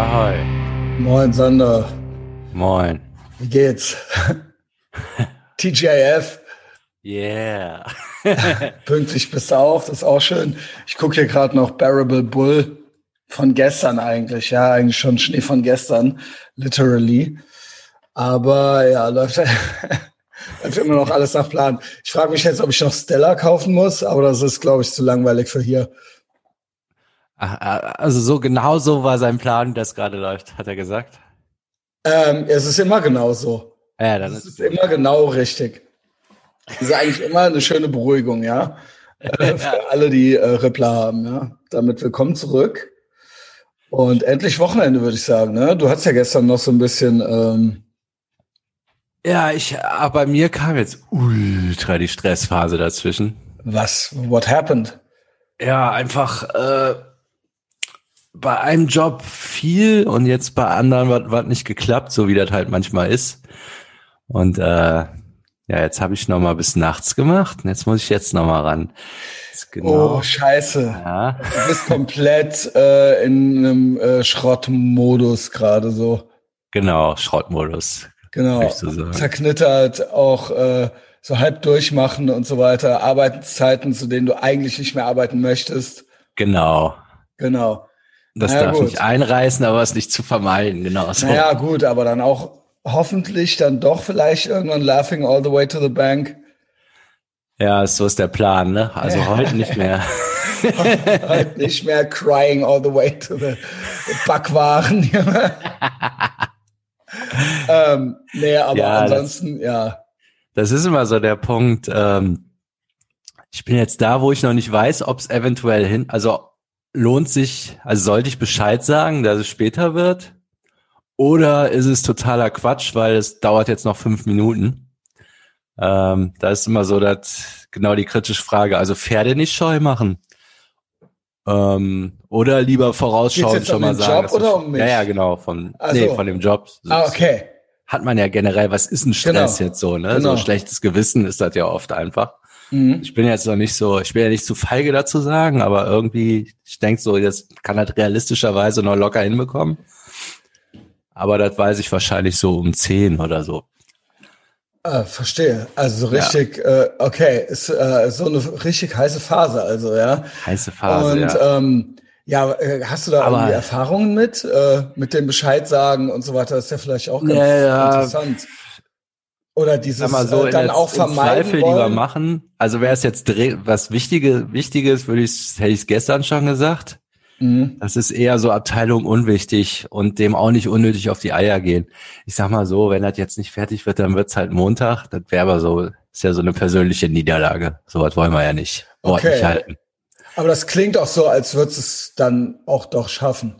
Ahoi. Moin, Sander. Moin. Wie geht's? TGIF. Yeah. Pünktlich bist du auch, das ist auch schön. Ich gucke hier gerade noch Bearable Bull von gestern eigentlich. Ja, eigentlich schon Schnee von gestern, literally. Aber ja, läuft, läuft immer noch alles nach Plan. Ich frage mich jetzt, ob ich noch Stella kaufen muss, aber das ist, glaube ich, zu langweilig für hier. Also so genau so war sein Plan, das gerade läuft, hat er gesagt. Ähm, es ist immer genau so. Ja, dann Es ist ist immer genau richtig. Das ist eigentlich immer eine schöne Beruhigung, ja. Äh, Für alle, die äh, Rippler haben, ja. Damit willkommen zurück. Und endlich Wochenende, würde ich sagen. Ne? Du hattest ja gestern noch so ein bisschen, ähm, ja, ich, aber bei mir kam jetzt ultra die Stressphase dazwischen. was, what happened? Ja, einfach äh, bei einem Job viel und jetzt bei anderen was nicht geklappt, so wie das halt manchmal ist. Und äh, ja, jetzt habe ich noch mal bis nachts gemacht und jetzt muss ich jetzt noch mal ran. Genau. Oh, scheiße. ja. Du bist komplett äh, in einem äh, Schrottmodus gerade so. Genau, Schrottmodus. Genau. Zerknittert, auch äh, so halb durchmachen und so weiter. Arbeitszeiten, zu denen du eigentlich nicht mehr arbeiten möchtest. Genau. Genau. Das Na ja, darf gut. nicht einreißen, aber es nicht zu vermeiden. Genau so. Naja, gut, aber dann auch hoffentlich dann doch vielleicht irgendwann laughing all the way to the bank. Ja, so ist der Plan, ne? Also heute nicht mehr. halt nicht mehr crying all the way to the Backwaren. ähm, nee, aber Ja, das- ansonsten, ja. Das ist immer so der Punkt. Ähm, ich bin jetzt da, wo ich noch nicht weiß, ob es eventuell hin, also lohnt sich, also sollte ich Bescheid sagen, dass es später wird? Oder ist es totaler Quatsch, weil es dauert jetzt noch fünf Minuten? Ähm, da ist immer so das, genau die kritische Frage. Also Pferde nicht scheu machen. Ähm, oder lieber jetzt schon um mal den sagen. Job dass oder um mich? Ja, ja, genau, von, Ach nee, von dem Job. Ah, okay. Hat man ja generell, was ist ein Stress Genau. jetzt so, ne? Genau. So schlechtes Gewissen ist das ja oft einfach. Mhm. Ich bin jetzt noch nicht so, ich bin ja nicht zu feige dazu sagen, aber irgendwie, ich denke so, das kann das realistischerweise noch locker hinbekommen. Aber das weiß ich wahrscheinlich so um 10 oder so. Ah, verstehe. Also so richtig, äh, okay, ist äh, so eine richtig heiße Phase, also ja. Heiße Phase, Und ja. ähm, ja, äh, hast du da Aber- irgendwie Erfahrungen mit, äh, mit dem Bescheid sagen und so weiter? Das ist ja vielleicht auch ganz Ja, ja. interessant. Oder dieses mal so, äh, dann in auch vermeiden Zweifel lieber wollen. machen. Also wäre es jetzt was Wichtige, Wichtiges, würde ich, hätte ich es gestern schon gesagt. Mhm. Das ist eher so Abteilung unwichtig und dem auch nicht unnötig auf die Eier gehen. Ich sag mal so, wenn das jetzt nicht fertig wird, dann wird's halt Montag. Das wäre aber so, ist ja so eine persönliche Niederlage. Sowas wollen wir ja nicht. Okay. nicht halten. Aber das klingt auch so, als würdest es dann auch doch schaffen.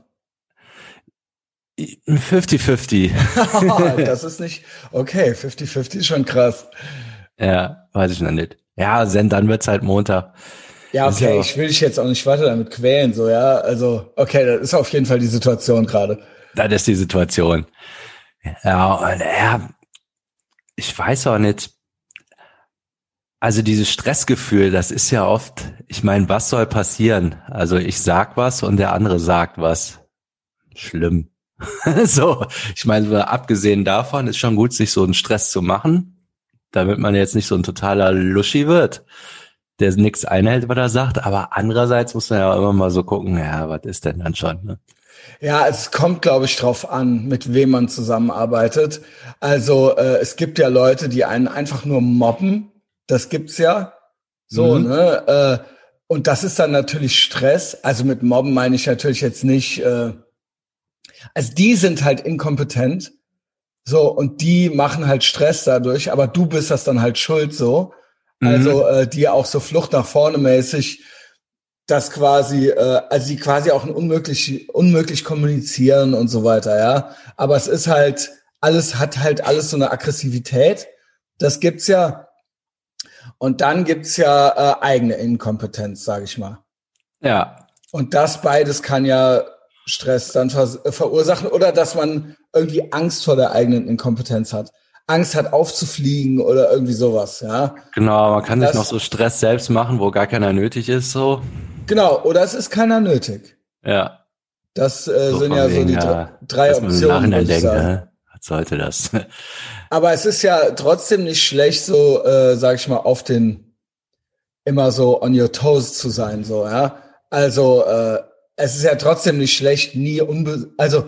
50-50. das ist nicht, okay, 50-50 ist schon krass. ja, weiß ich noch nicht. Ja, dann wird's halt Montag. Ja, okay, ja- ich will dich jetzt auch nicht weiter damit quälen, so, ja. Also, okay, das ist auf jeden Fall die Situation gerade. Das ist die Situation. Ja, und ja, ich weiß auch nicht. Also dieses Stressgefühl, das ist ja oft, ich meine, was soll passieren? Also ich sag was und der andere sagt was. Schlimm. so, ich meine, abgesehen davon ist schon gut, sich so einen Stress zu machen, damit man jetzt nicht so ein totaler Luschi wird, der nichts einhält, was er sagt. Aber andererseits muss man ja immer mal so gucken, ja, was ist denn dann schon? Ne? Ja, es kommt, glaube ich, drauf an, mit wem man zusammenarbeitet. Also, äh, es gibt ja Leute, die einen einfach nur mobben. Das gibt's ja. So, Mhm. ne? Äh, und das ist dann natürlich Stress. Also mit Mobben meine ich natürlich jetzt nicht, äh, also die sind halt inkompetent. So, und die machen halt Stress dadurch, aber du bist das dann halt schuld so. Mhm. Also äh, die auch so Flucht nach vorne mäßig, das quasi, äh, also die quasi auch unmöglich, unmöglich kommunizieren und so weiter, ja. Aber es ist halt, alles hat halt alles so eine Aggressivität. Das gibt's ja. Und dann gibt's ja äh, eigene Inkompetenz, sage ich mal. Ja, Und das beides kann ja Stress dann ver verursachen oder dass man irgendwie Angst vor der eigenen Inkompetenz hat. Angst hat aufzufliegen oder irgendwie sowas, ja. Genau, man kann Das- sich noch so Stress selbst machen, wo gar keiner nötig ist, so. Genau, oder es ist keiner nötig. Ja. Das äh, so sind ja so die ja, drei Optionen. Man denkt, ne? Was sollte das? Aber es ist ja trotzdem nicht schlecht, so, äh, sag ich mal, auf den immer so on your toes zu sein, so, ja. Also, äh, es ist ja trotzdem nicht schlecht, nie unbe also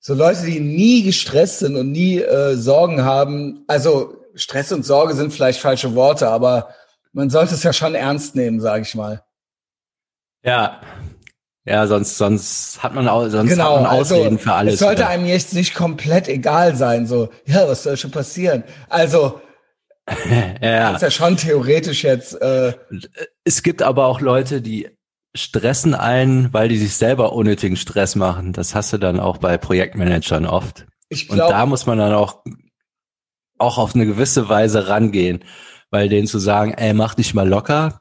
so Leute, die nie gestresst sind und nie äh, Sorgen haben, also Stress und Sorge sind vielleicht falsche Worte, aber man sollte es ja schon ernst nehmen, sage ich mal. Ja, ja, sonst, sonst hat man auch, sonst genau, hat man also Ausreden also, für alles. Es sollte oder? einem jetzt nicht komplett egal sein, so, ja, was soll schon passieren? Also, ja. ist ja schon theoretisch jetzt. Äh, es gibt aber auch Leute, die stressen einen, weil die sich selber unnötigen Stress machen. Das hast du dann auch bei Projektmanagern oft. Ich glaub, Und da muss man dann auch, auch auf eine gewisse Weise rangehen, weil denen zu sagen, ey, mach dich mal locker,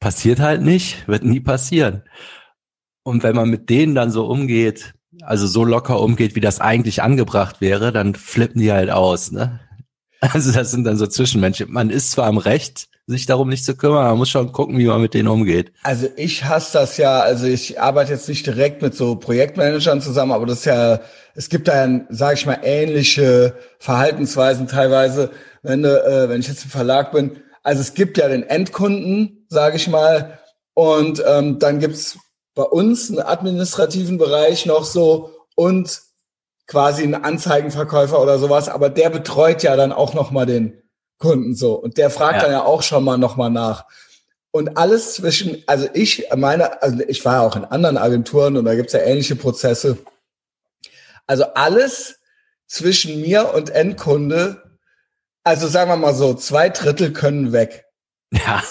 passiert halt nicht, wird nie passieren. Und wenn man mit denen dann so umgeht, also so locker umgeht, wie das eigentlich angebracht wäre, dann flippen die halt aus, ne? Also das sind dann so Zwischenmenschen. Man ist zwar am Recht, sich darum nicht zu kümmern, man muss schon gucken, wie man mit denen umgeht. Also ich hasse das ja, also ich arbeite jetzt nicht direkt mit so Projektmanagern zusammen, aber das ist ja, es gibt da, ja, sage ich mal, ähnliche Verhaltensweisen teilweise, wenn, äh, wenn ich jetzt im Verlag bin. Also es gibt ja den Endkunden, sage ich mal, und ähm, dann gibt's bei uns einen administrativen Bereich noch so und quasi einen Anzeigenverkäufer oder sowas, aber der betreut ja dann auch noch mal den Kunden so und der fragt ja. dann ja auch schon mal noch mal nach. Und alles zwischen, also ich meine, also ich war ja auch in anderen Agenturen und da gibt's ja ähnliche Prozesse. Also alles zwischen mir und Endkunde, also sagen wir mal so, zwei Drittel können weg. Ja.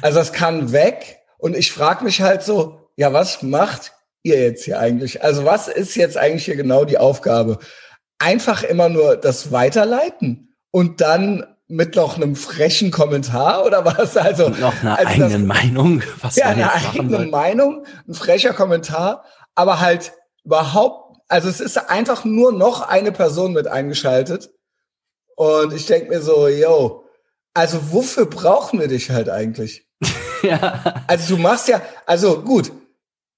Also es kann weg und ich frage mich halt so, ja, was macht ihr jetzt hier eigentlich? Also was ist jetzt eigentlich hier genau die Aufgabe? Einfach immer nur das Weiterleiten und dann mit noch einem frechen Kommentar oder was? Also und noch einer also eigenen das, Meinung, was ja, eine eigene. Meinung, ein frecher Kommentar, aber halt überhaupt, also es ist einfach nur noch eine Person mit eingeschaltet und ich denke mir so, yo, also wofür brauchen wir dich halt eigentlich? ja. Also du machst ja, also gut,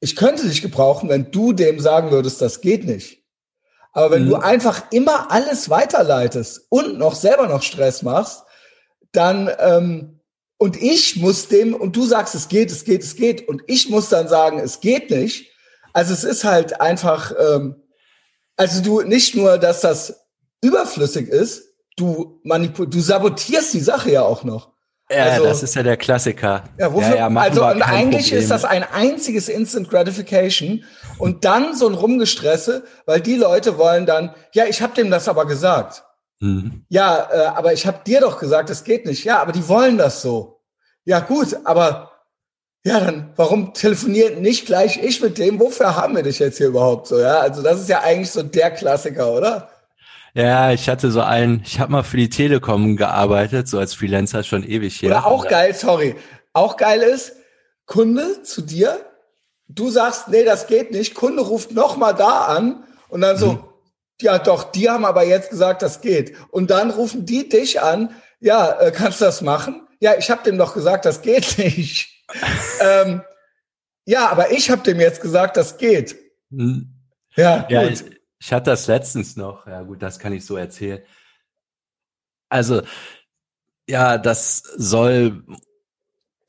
ich könnte dich gebrauchen, wenn du dem sagen würdest, das geht nicht. Aber wenn mhm. du einfach immer alles weiterleitest und noch selber noch Stress machst, dann ähm, und ich muss dem und du sagst, es geht, es geht, es geht und ich muss dann sagen, es geht nicht. Also es ist halt einfach, ähm, also du nicht nur, dass das überflüssig ist, du manipul du sabotierst die Sache ja auch noch. Ja, also, das ist ja der Klassiker. Ja, wofür, ja, ja, also und eigentlich Problem. ist das ein einziges Instant Gratification und dann so ein Rumgestresse, weil die Leute wollen dann, ja, ich habe dem das aber gesagt. Mhm. Ja, äh, aber ich habe dir doch gesagt, es geht nicht. Ja, aber die wollen das so. Ja, gut, aber ja, dann warum telefoniert nicht gleich ich mit dem? Wofür haben wir dich jetzt hier überhaupt so? Ja, also das ist ja eigentlich so der Klassiker, oder? Ja, ich hatte so einen, ich habe mal für die Telekom gearbeitet, so als Freelancer schon ewig hier. Oder auch geil, sorry. Auch geil ist, Kunde zu dir, du sagst, nee, das geht nicht, Kunde ruft noch mal da an und dann so, mhm. ja doch, die haben aber jetzt gesagt, das geht. Und dann rufen die dich an, ja, äh, kannst du das machen? Ja, ich habe dem doch gesagt, das geht nicht. ähm, ja, aber ich habe dem jetzt gesagt, das geht. Mhm. Ja, ja gut. Ich hatte das letztens noch. Ja gut, das kann ich so erzählen. Also, ja, das soll,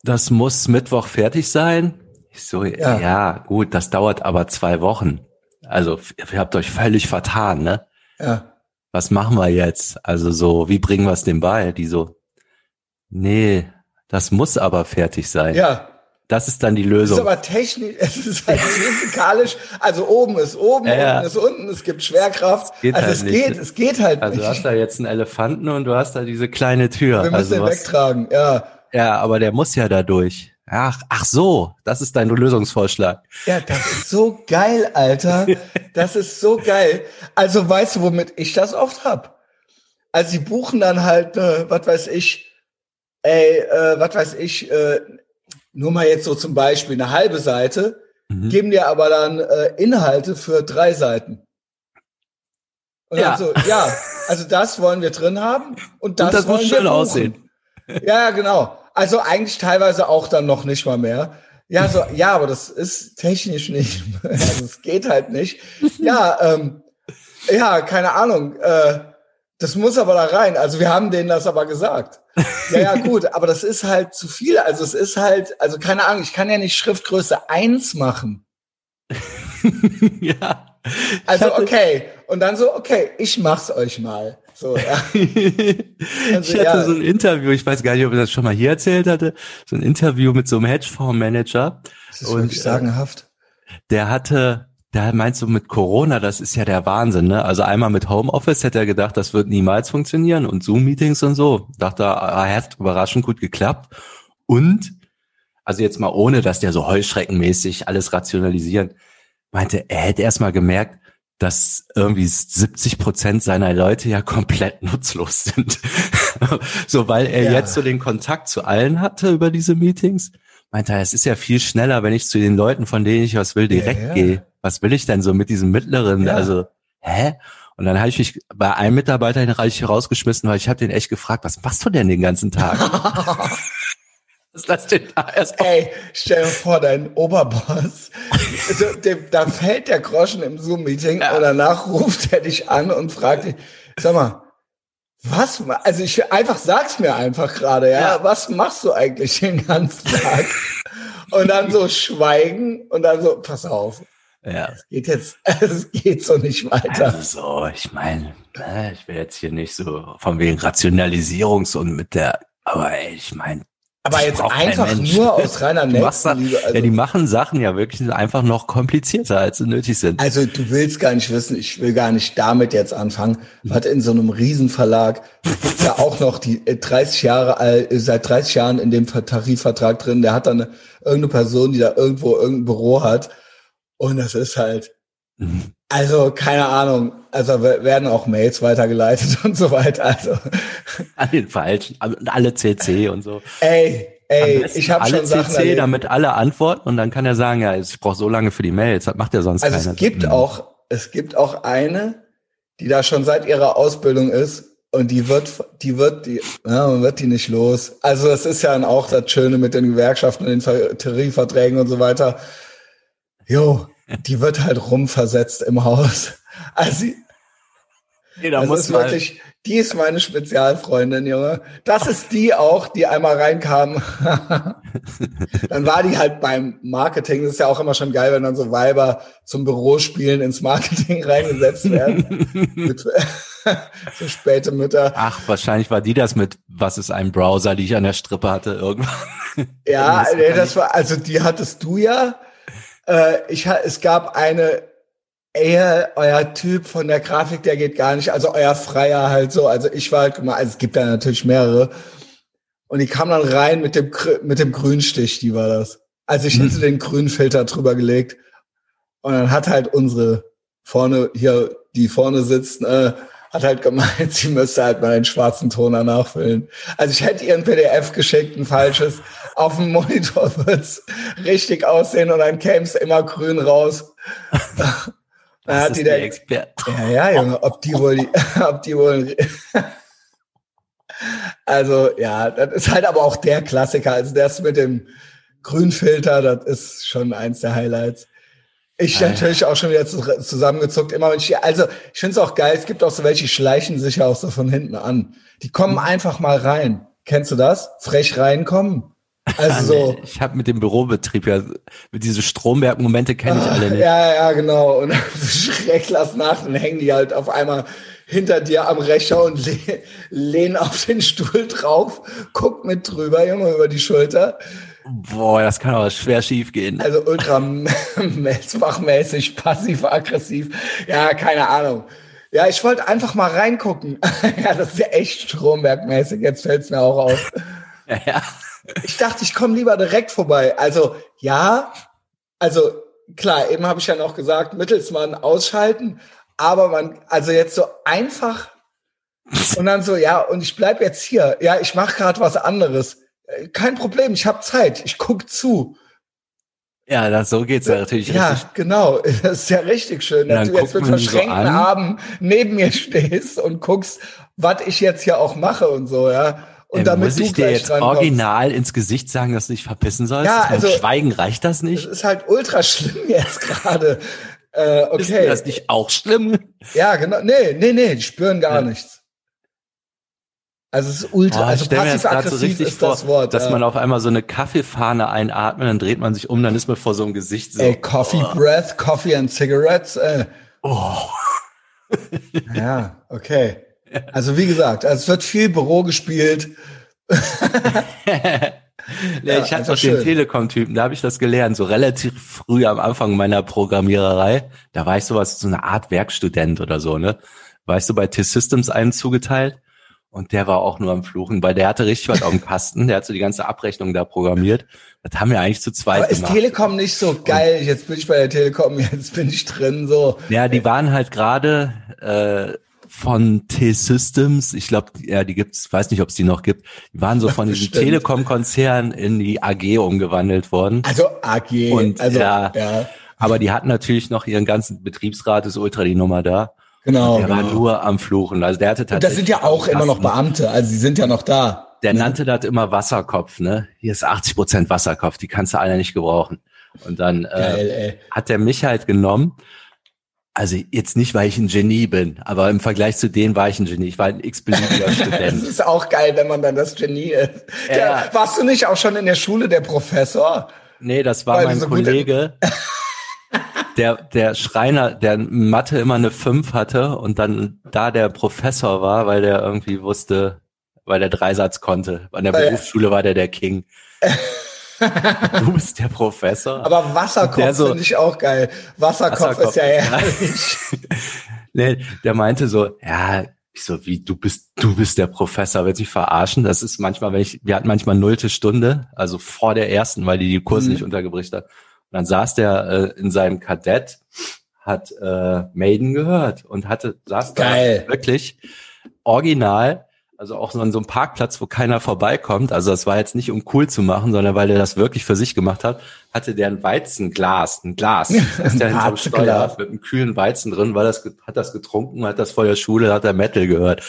das muss Mittwoch fertig sein. Ich so, ja, ja gut, das dauert aber zwei Wochen. Also, ihr habt euch völlig vertan, ne? Ja. Was machen wir jetzt? Also so, wie bringen wir es dem bei? Die so, nee, das muss aber fertig sein. Ja. Das ist dann die Lösung. Es ist aber technisch, es ist halt physikalisch, also oben ist oben, ja, unten ist unten, es gibt Schwerkraft. Es geht also halt es nicht. geht, es geht halt also nicht. Also du hast da jetzt einen Elefanten und du hast da diese kleine Tür. Wir müssen also den was, wegtragen, ja. Ja, aber der muss ja da durch. Ach, ach so, das ist dein Lösungsvorschlag. Ja, das ist so geil, Alter. Das ist so geil. Also weißt du, womit ich das oft hab? Also sie buchen dann halt, äh, was weiß ich, ey, äh, was weiß ich, äh, nur mal jetzt so zum Beispiel eine halbe Seite, mhm. geben dir aber dann äh, Inhalte für drei Seiten. Und ja. so, ja, also das wollen wir drin haben und das, und das wollen muss schön wir aussehen. Ja, genau. Also eigentlich teilweise auch dann noch nicht mal mehr. Ja, so, ja, aber das ist technisch nicht. Also es geht halt nicht. Ja, ähm, ja, keine Ahnung. Äh, das muss aber da rein. Also wir haben denen das aber gesagt. Ja, ja, gut, aber das ist halt zu viel. Also es ist halt, also keine Ahnung, ich kann ja nicht Schriftgröße eins machen. ja. Also okay. Und dann so, okay, ich mach's euch mal. So, ja. Also, ich hatte ja. so ein Interview, ich weiß gar nicht, ob ich das schon mal hier erzählt hatte, so ein Interview mit so einem Hedgefondsmanager. Das ist und, wirklich sagenhaft. Der hatte, der meinst du mit Corona, das ist ja der Wahnsinn, ne? Also einmal mit Homeoffice hätte er gedacht, das wird niemals funktionieren und Zoom-Meetings und so. Dachte er, ah, hat überraschend gut geklappt. Und, also jetzt mal ohne, dass der so heuschreckenmäßig alles rationalisieren, meinte, er hätte erst mal gemerkt, dass irgendwie 70 Prozent seiner Leute ja komplett nutzlos sind. so, weil er ja. jetzt so den Kontakt zu allen hatte über diese Meetings, meinte er, es ist ja viel schneller, wenn ich zu den Leuten, von denen ich was will, direkt ja, ja. gehe. Was will ich denn so mit diesem mittleren? Also, hä? Und dann habe ich mich bei einem Mitarbeiter rausgeschmissen, weil ich habe den echt gefragt, was machst du denn den ganzen Tag? Was lass den da erst Ey, stell dir vor, dein Oberboss, also, dem, da fällt der Groschen im Zoom-Meeting ja. und danach ruft er dich an und fragt dich, sag mal, was, also ich einfach sag's mir einfach gerade, ja, ja, was machst du eigentlich den ganzen Tag? und dann so schweigen und dann so, pass auf. Ja. Es geht jetzt, es geht so nicht weiter. Also so, ich meine, ne, ich will jetzt hier nicht so von wegen Rationalisierungs- und mit der, aber ey, ich meine, aber jetzt einfach nur aus reiner Nächstenliebe. Also, ja, die machen Sachen ja wirklich einfach noch komplizierter, als sie nötig sind. Also du willst gar nicht wissen, ich will gar nicht damit jetzt anfangen, was in so einem Riesenverlag ja auch noch die 30 äh, Jahre alt, äh, seit 30 Jahren in dem Tarifvertrag drin, der hat dann eine, irgendeine Person, die da irgendwo irgendein Büro hat. Und das ist halt, mhm. also keine Ahnung, also werden auch Mails weitergeleitet und so weiter. Also an den falschen, alle CC und so. Ey, ey, ich habe schon Sachen CC, erlebt. damit alle antworten und dann kann er sagen, ja, ich brauche so lange für die Mails, das macht er sonst also es gibt mhm. auch, es gibt auch eine, die da schon seit ihrer Ausbildung ist und die wird, die wird, die, ja, man wird die nicht los. Also das ist ja dann auch das Schöne mit den Gewerkschaften, den Tarifverträgen und so weiter. Jo, die wird halt rumversetzt im Haus. Also Nee, da das muss ist wirklich, die ist meine Spezialfreundin, Junge. Das ist die auch, die einmal reinkam. dann war die halt beim Marketing. Das ist ja auch immer schon geil, wenn dann so Weiber zum Bürospielen ins Marketing reingesetzt werden. so späte Mütter. Ach, wahrscheinlich war die das mit, was ist ein Browser, die ich an der Strippe hatte irgendwann. ja, nee, das war, also die hattest du ja. Äh, ich, es gab eine ey, euer Typ von der Grafik, der geht gar nicht. Also euer Freier halt so. Also ich war halt gemacht, also es gibt da natürlich mehrere. Und die kam dann rein mit dem, mit dem Grünstich, die war das. Also ich hätte mhm. den grünen Filter drüber gelegt. Und dann hat halt unsere vorne, hier, die vorne sitzt, äh, hat halt gemeint, sie müsste halt mal den schwarzen Toner nachfüllen. Also ich hätte ihr ein PDF geschickt, ein falsches. Auf dem Monitor wird's richtig aussehen und dann käme es immer grün raus. Das hat die der Experte. Ja, ja, Junge, ob die wohl, die, ob die wohl. also ja, das ist halt aber auch der Klassiker. Also das mit dem Grünfilter, das ist schon eins der Highlights. Ich ah, natürlich auch schon wieder zusammengezuckt. Immer wenn ich, also ich finde es auch geil. Es gibt auch so welche, die schleichen sich ja auch so von hinten an. Die kommen mhm. einfach mal rein. Kennst du das? Frech reinkommen. Also so. ich habe mit dem Bürobetrieb ja, mit diese Stromberg-Momente kenne ich alle nicht. Ja, ja, genau. Und schreck lass nach, dann hängen die halt auf einmal hinter dir am Rechner und leh lehnen auf den Stuhl drauf, guck mit drüber, Junge, über die Schulter. Boah, das kann aber schwer schief gehen. Also ultra Melzbach-mäßig, passiv-aggressiv. Ja, keine Ahnung. Ja, ich wollte einfach mal reingucken. ja, das ist ja echt Stromberg-mäßig. Jetzt fällt's mir auch auf. Ja, ja. Ich dachte, ich komme lieber direkt vorbei. Also ja, also klar, eben habe ich ja noch gesagt, Mittelsmann ausschalten, aber man, also jetzt so einfach und dann so, ja, und ich bleib jetzt hier. Ja, ich mache gerade was anderes. Kein Problem, ich habe Zeit, ich guck zu. Ja, das, so geht's ja natürlich ja, richtig. Ja, genau. Das ist ja richtig schön, dass du jetzt mit verschränkten so Armen neben mir stehst und guckst, was ich jetzt hier auch mache und so, ja. Und Ey, damit muss du ich dir jetzt rankommst. original ins Gesicht sagen, dass du dich verpissen sollst? Ja, Ist also- Schweigen reicht das Das nicht? ist halt ultra schlimm jetzt gerade. Äh, Ist okay. das nicht auch schlimm? Ja, genau. Nee, nee, nee, die spüren gar Ja. nichts. Also es ist ultra, ich also so passiv-aggressiv richtig ist vor, das Wort. dass ja. man auf einmal so eine Kaffeefahne einatmet, dann dreht man sich um, dann ist man vor so einem Gesicht so. Ey, Coffee Breath, Coffee and Cigarettes. Äh. Oh. Ja, okay. Also wie gesagt, also es wird viel Büro gespielt. ja, ich hatte doch den. Telekom-Typen, da habe ich das gelernt, so relativ früh am Anfang meiner Programmiererei. Da war ich sowas, so eine Art Werkstudent oder so, ne? Ich so bei T-Systems einem zugeteilt und der war auch nur am Fluchen, weil der hatte richtig was auf dem Kasten, der hat so die ganze Abrechnung da programmiert. Das haben wir eigentlich zu zweit Aber ist gemacht. Telekom nicht so geil? Jetzt bin ich bei der Telekom, jetzt bin ich drin, so. Ja, die waren halt gerade äh, von T-Systems, ich glaube, ja, die gibt's, weiß nicht, ob es die noch gibt, die waren so von diesem. Telekom-Konzern in die AG umgewandelt worden. Also AG. Und, also, ja. ja. Aber die hatten natürlich noch ihren ganzen Betriebsrat, ist ultra die Nummer da. Genau. Der war genau. nur am Fluchen. Also der hatte Und das tatsächlich. sind ja auch immer noch. Beamte, also sie sind ja noch da. Der nannte das immer Wasserkopf, ne? Hier ist 80 Prozent Wasserkopf, die kannst du alle nicht gebrauchen. Und dann Geil, äh, ey. hat der mich halt genommen. Also jetzt nicht, weil ich ein Genie bin, aber im Vergleich zu denen war ich ein Genie. Ich war ein x-beliebiger Das Student. ist auch geil, wenn man dann das Genie ist. Ja. Der, warst du nicht auch schon in der Schule der Professor? Nee, das war Weil mein so Kollege. Der, der Schreiner, der Mathe immer eine 5 hatte und dann da der Professor war, weil der irgendwie wusste, weil der Dreisatz konnte. An der Berufsschule war der der King. du bist der Professor. Aber Wasserkopf so- finde ich auch geil. Wasserkopf, ist ja herrlich. nee, der meinte so, ja, ich so, wie, du bist, du bist der Professor, willst du mich verarschen? Das ist manchmal, wenn ich, wir hatten manchmal nullte Stunde, also vor der ersten, weil die die Kurse Mhm. nicht untergebricht hat. Und dann saß der äh, in seinem Kadett, hat äh, Maiden gehört und hatte, saß Geil. da wirklich original, also auch so an so einem Parkplatz, wo keiner vorbeikommt. Also das war jetzt nicht um cool zu machen, sondern weil er das wirklich für sich gemacht hat, hatte der ein Weizenglas, ein Glas, das ist der hinterm. Steuer mit einem kühlen Weizen drin, war das, hat das getrunken, hat das vor der Schule, hat er Metal gehört.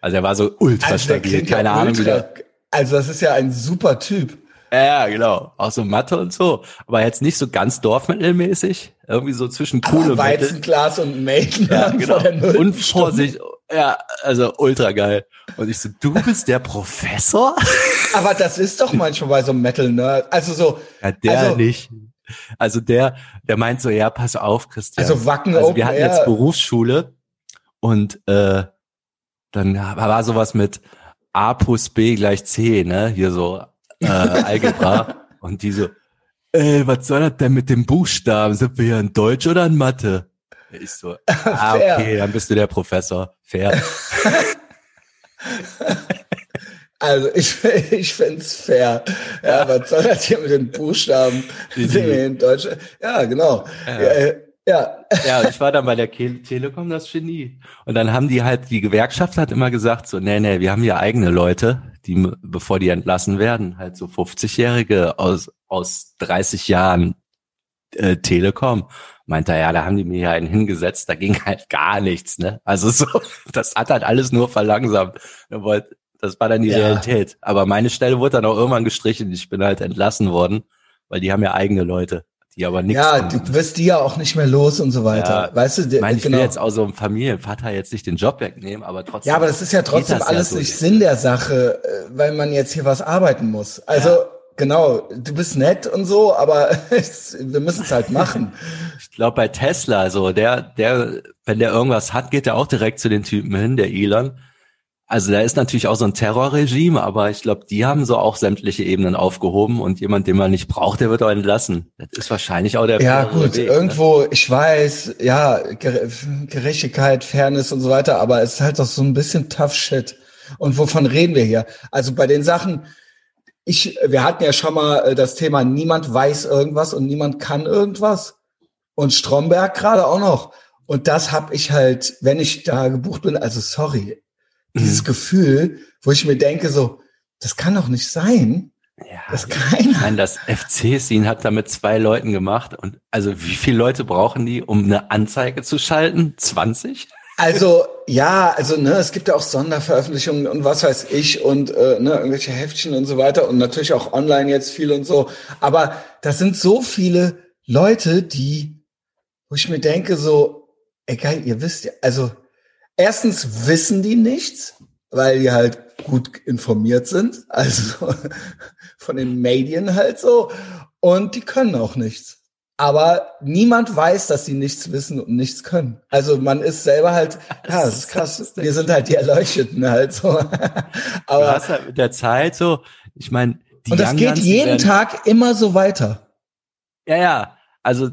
Also er war so ultra Also, stabil, klingt ja keine Ahnung ultra, der. Also das ist ja ein super Typ. Ja, genau. Auch so Mathe und so. Aber jetzt nicht so ganz dorfmittelmäßig. Irgendwie so zwischen cool Aber und. Weizenglas und Maiden Ja, genau. Und. Vorsicht. Ja, also ultra geil. Und ich so, du bist der Professor? Aber das ist doch manchmal bei so einem Metal-Nerd. Also so, Ja, der Also- nicht. Also der, der meint so, ja, pass auf, Christian. also Wacken Also wir hatten jetzt Berufsschule und äh, dann war sowas mit A plus B gleich C, ne? Hier so äh, Algebra. und die so, ey, was soll das denn mit dem Buchstaben? Sind wir hier in Deutsch oder in Mathe? Ich so, ah, Fair. okay, dann bist du der Professor. Fair. Also ich, ich find's fair. Ja, was soll das hier mit den Buchstaben? Die- Sehen wir in Deutsch? Ja, genau. Ja. Ja, äh, ja. Ja, ich war dann bei der Telekom das Genie. Und dann haben die halt, die Gewerkschaft hat immer gesagt, so, nee, nee, wir haben hier eigene Leute, die, bevor die entlassen werden, halt so 50-Jährige aus, aus 30 Jahren äh, Telekom. Meinte er, ja, da haben die mir ja einen hingesetzt, da ging halt gar nichts, ne? Also so, das hat halt alles nur verlangsamt. Er Das war dann die Ja. Realität. Aber meine Stelle wurde dann auch irgendwann gestrichen. Ich bin halt entlassen worden, weil die haben ja eigene Leute, die aber nichts Ja, du wirst die ja auch nicht mehr los und so weiter. Ja, weißt du, Ich die- meine, ich genau. will jetzt auch so einem Familienvater jetzt nicht den Job wegnehmen, aber trotzdem. Ja, aber das ist ja trotzdem alles so nicht Sinn der Sache, äh, weil man jetzt hier was arbeiten muss. Also genau, du bist nett und so, aber wir müssen es halt machen. Ich glaube bei Tesla, so der, der, wenn der irgendwas hat, geht er auch direkt zu den Typen hin, der Elon. Also da ist natürlich auch so ein Terrorregime, aber ich glaube, die haben so auch sämtliche Ebenen aufgehoben und jemand, den man nicht braucht, der wird auch entlassen. Das ist wahrscheinlich auch der Ja, gut, Weg, ne? irgendwo, ich weiß, ja, Ger Gerechtigkeit, Fairness und so weiter, aber es ist halt doch so ein bisschen tough shit. Und wovon reden wir hier? Also bei den Sachen, ich, wir hatten ja schon mal äh, das Thema, niemand weiß irgendwas und niemand kann irgendwas. Und Stromberg gerade auch noch. Und das habe ich halt, wenn ich da gebucht bin, also sorry, dieses Mhm. Gefühl, wo ich mir denke, so, das kann doch nicht sein, Ja, ich keiner. meine, das FC-Scene hat da mit zwei Leuten gemacht und also wie viele Leute brauchen die, um eine Anzeige zu schalten? 20? Also ja, also ne, es gibt ja auch Sonderveröffentlichungen und was weiß ich und äh, ne, irgendwelche Heftchen und so weiter und natürlich auch online jetzt viel und so. Aber das sind so viele Leute, die, wo ich mir denke, so, egal, ihr wisst ja, also erstens wissen die nichts, weil die halt gut informiert sind, also von den Medien halt so, und die können auch nichts. Aber niemand weiß, dass sie nichts wissen und nichts können. Also man ist selber halt, ja, das ist krass. Wir sind halt die Erleuchteten halt so. Aber du hast halt mit der Zeit so, ich meine, und das geht jeden Tag immer so weiter. Ja, ja. Also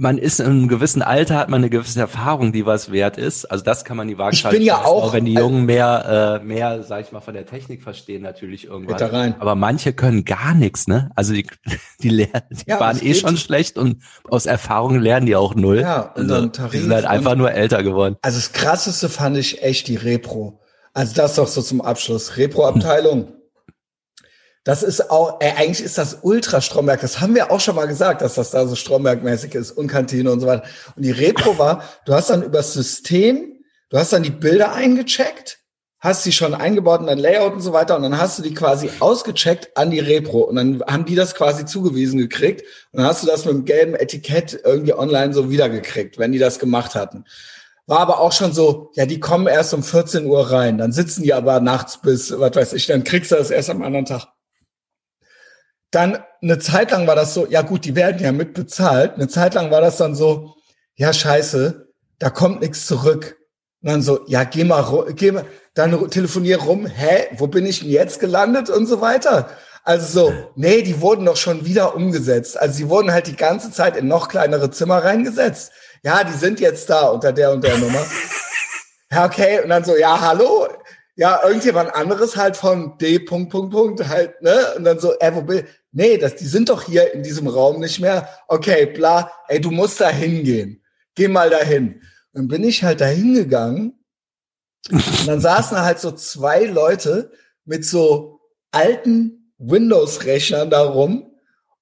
man ist in einem gewissen Alter, hat man eine gewisse Erfahrung, die was wert ist. Also das kann man die Waagschale. Ich bin ja auch, auch, wenn die Jungen mehr, äh, mehr, sag ich mal, von der Technik verstehen natürlich irgendwann. Rein. Aber manche können gar nichts, ne? Also die, die lernen, die ja, waren eh schon schlecht und aus Erfahrung lernen die auch null. Ja, und also, dann Tarif die sind halt einfach nur älter geworden. Also das krasseste fand ich echt die Repro. Also das doch so zum Abschluss. Repro-Abteilung. Hm das ist auch, äh, eigentlich ist das Ultra-Stromberg. Das haben wir auch schon mal gesagt, dass das da so Stromberg-mäßig ist und Kantine und so weiter. Und die Repro war, du hast dann übers System, du hast dann die Bilder eingecheckt, hast sie schon eingebaut in dein Layout und so weiter und dann hast du die quasi ausgecheckt an die Repro und dann haben die das quasi zugewiesen gekriegt und dann hast du das mit dem gelben Etikett irgendwie online so wiedergekriegt, wenn die das gemacht hatten. War aber auch schon so, ja, die kommen erst um 14 Uhr rein, dann sitzen die aber nachts bis, was weiß ich, dann kriegst du das erst am anderen Tag. Dann eine Zeit lang war das so, ja gut, die werden ja mitbezahlt. Eine Zeit lang war das dann so, ja scheiße, da kommt nichts zurück. Und dann so, ja geh mal, geh mal, dann telefonier rum, hä, wo bin ich denn jetzt gelandet und so weiter. Also so, nee, die wurden doch schon wieder umgesetzt. Also sie wurden halt die ganze Zeit in noch kleinere Zimmer reingesetzt. Ja, die sind jetzt da unter der und der Nummer. Ja, okay. Und dann so, ja, hallo, ja, irgendjemand anderes halt von D. Punkt, Punkt, Punkt halt, ne? Und dann so, äh, wo bin, nee, das, die sind doch hier in diesem Raum nicht mehr. Okay, bla, ey, du musst da hingehen. Geh mal dahin. Und bin ich halt da hingegangen. Und dann saßen halt so zwei Leute mit so alten Windows-Rechnern da rum.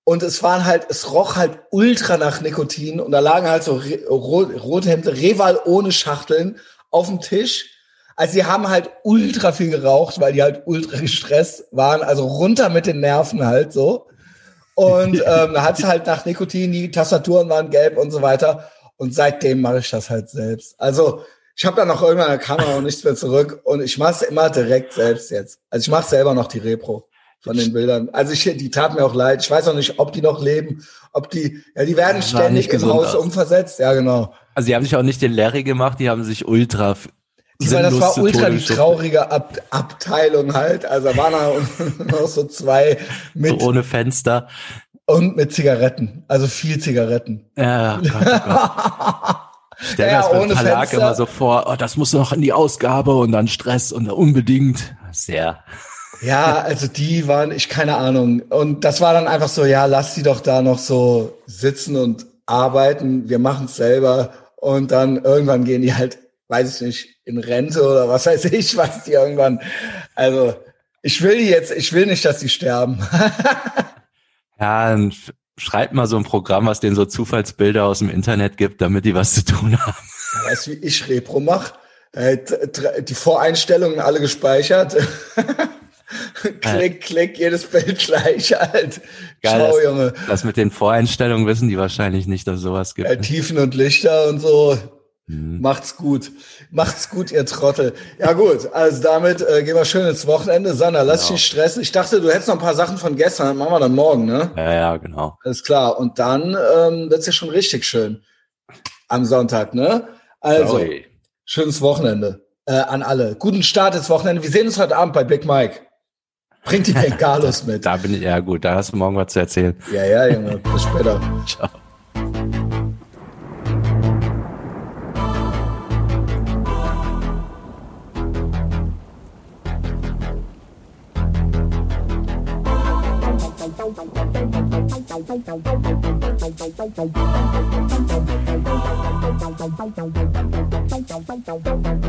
Und es waren halt, es roch halt ultra nach Nikotin. Und da lagen halt so Rothemde, Reval ohne Schachteln auf dem Tisch also sie haben halt ultra viel geraucht, weil die halt ultra gestresst waren. Also runter mit den Nerven halt so. Und ähm, da hat es halt nach Nikotin, die Tastaturen waren gelb und so weiter. Und seitdem mache ich das halt selbst. Also ich habe dann noch irgendwann eine Kamera und nichts mehr zurück. Und ich mache es immer direkt selbst jetzt. Also ich mache selber noch die Repro von den Bildern. Also ich, die tat mir auch leid. Ich weiß auch nicht, ob die noch leben, ob die, ja, die werden ständig im Haus aus. umversetzt. Ja, genau. Also die haben sich auch nicht den Larry gemacht, die haben sich ultra ich meine, das war ultra die traurige Ab Abteilung halt. Also waren da noch so zwei mit. So ohne Fenster. Und mit Zigaretten. Also viel Zigaretten. Ja, Gott, oh Gott. Stell ja, das beim Verlag Fenster. immer so vor, oh, das muss noch in die Ausgabe und dann Stress und unbedingt. Sehr. Ja, also die waren, ich keine Ahnung. Und das war dann einfach so, ja, lass sie doch da noch so sitzen und arbeiten. Wir machen es selber. Und dann irgendwann gehen die halt weiß ich nicht, in Rente oder was weiß ich, was die irgendwann. Also ich will jetzt, ich will nicht, dass sie sterben. ja, schreibt mal so ein Programm, was denen so Zufallsbilder aus dem Internet gibt, damit die was zu tun haben. Weißt du, wie ich Repro mache? Die Voreinstellungen alle gespeichert. klick, klick, jedes Bild gleich halt. Geil, Schau, das, Junge. Das mit den Voreinstellungen wissen die wahrscheinlich nicht, dass sowas gibt. Ja, Tiefen und Lichter und so. Mhm. Macht's gut. Macht's gut, ihr Trottel. Ja gut, also damit äh, gehen wir schön ins Wochenende. Sander, lass genau. dich nicht stressen. Ich dachte, du hättest noch ein paar Sachen von gestern. Machen wir dann morgen, ne? Ja, ja, genau. Alles klar. Und dann ähm, wird's ja schon richtig schön. Am Sonntag, ne? Also, Sorry. schönes Wochenende äh, an alle. Guten Start ins Wochenende. Wir sehen uns heute Abend bei Big Mike. Bringt die Bengalos mit. Da bin ich, ja gut, da hast du morgen was zu erzählen. Ja, ja, Junge. Bis später. Ciao. Thank you.